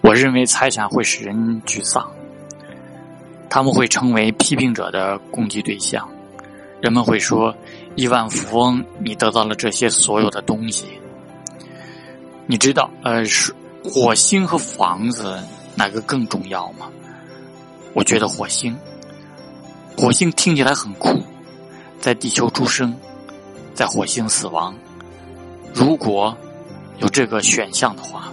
我认为财产会使人沮丧。他们会成为批评者的攻击对象。人们会说亿万富翁你得到了这些所有的东西。你知道呃是火星和房子哪个更重要吗？我觉得火星。火星听起来很酷。在地球出生在火星死亡。如果有这个选项的话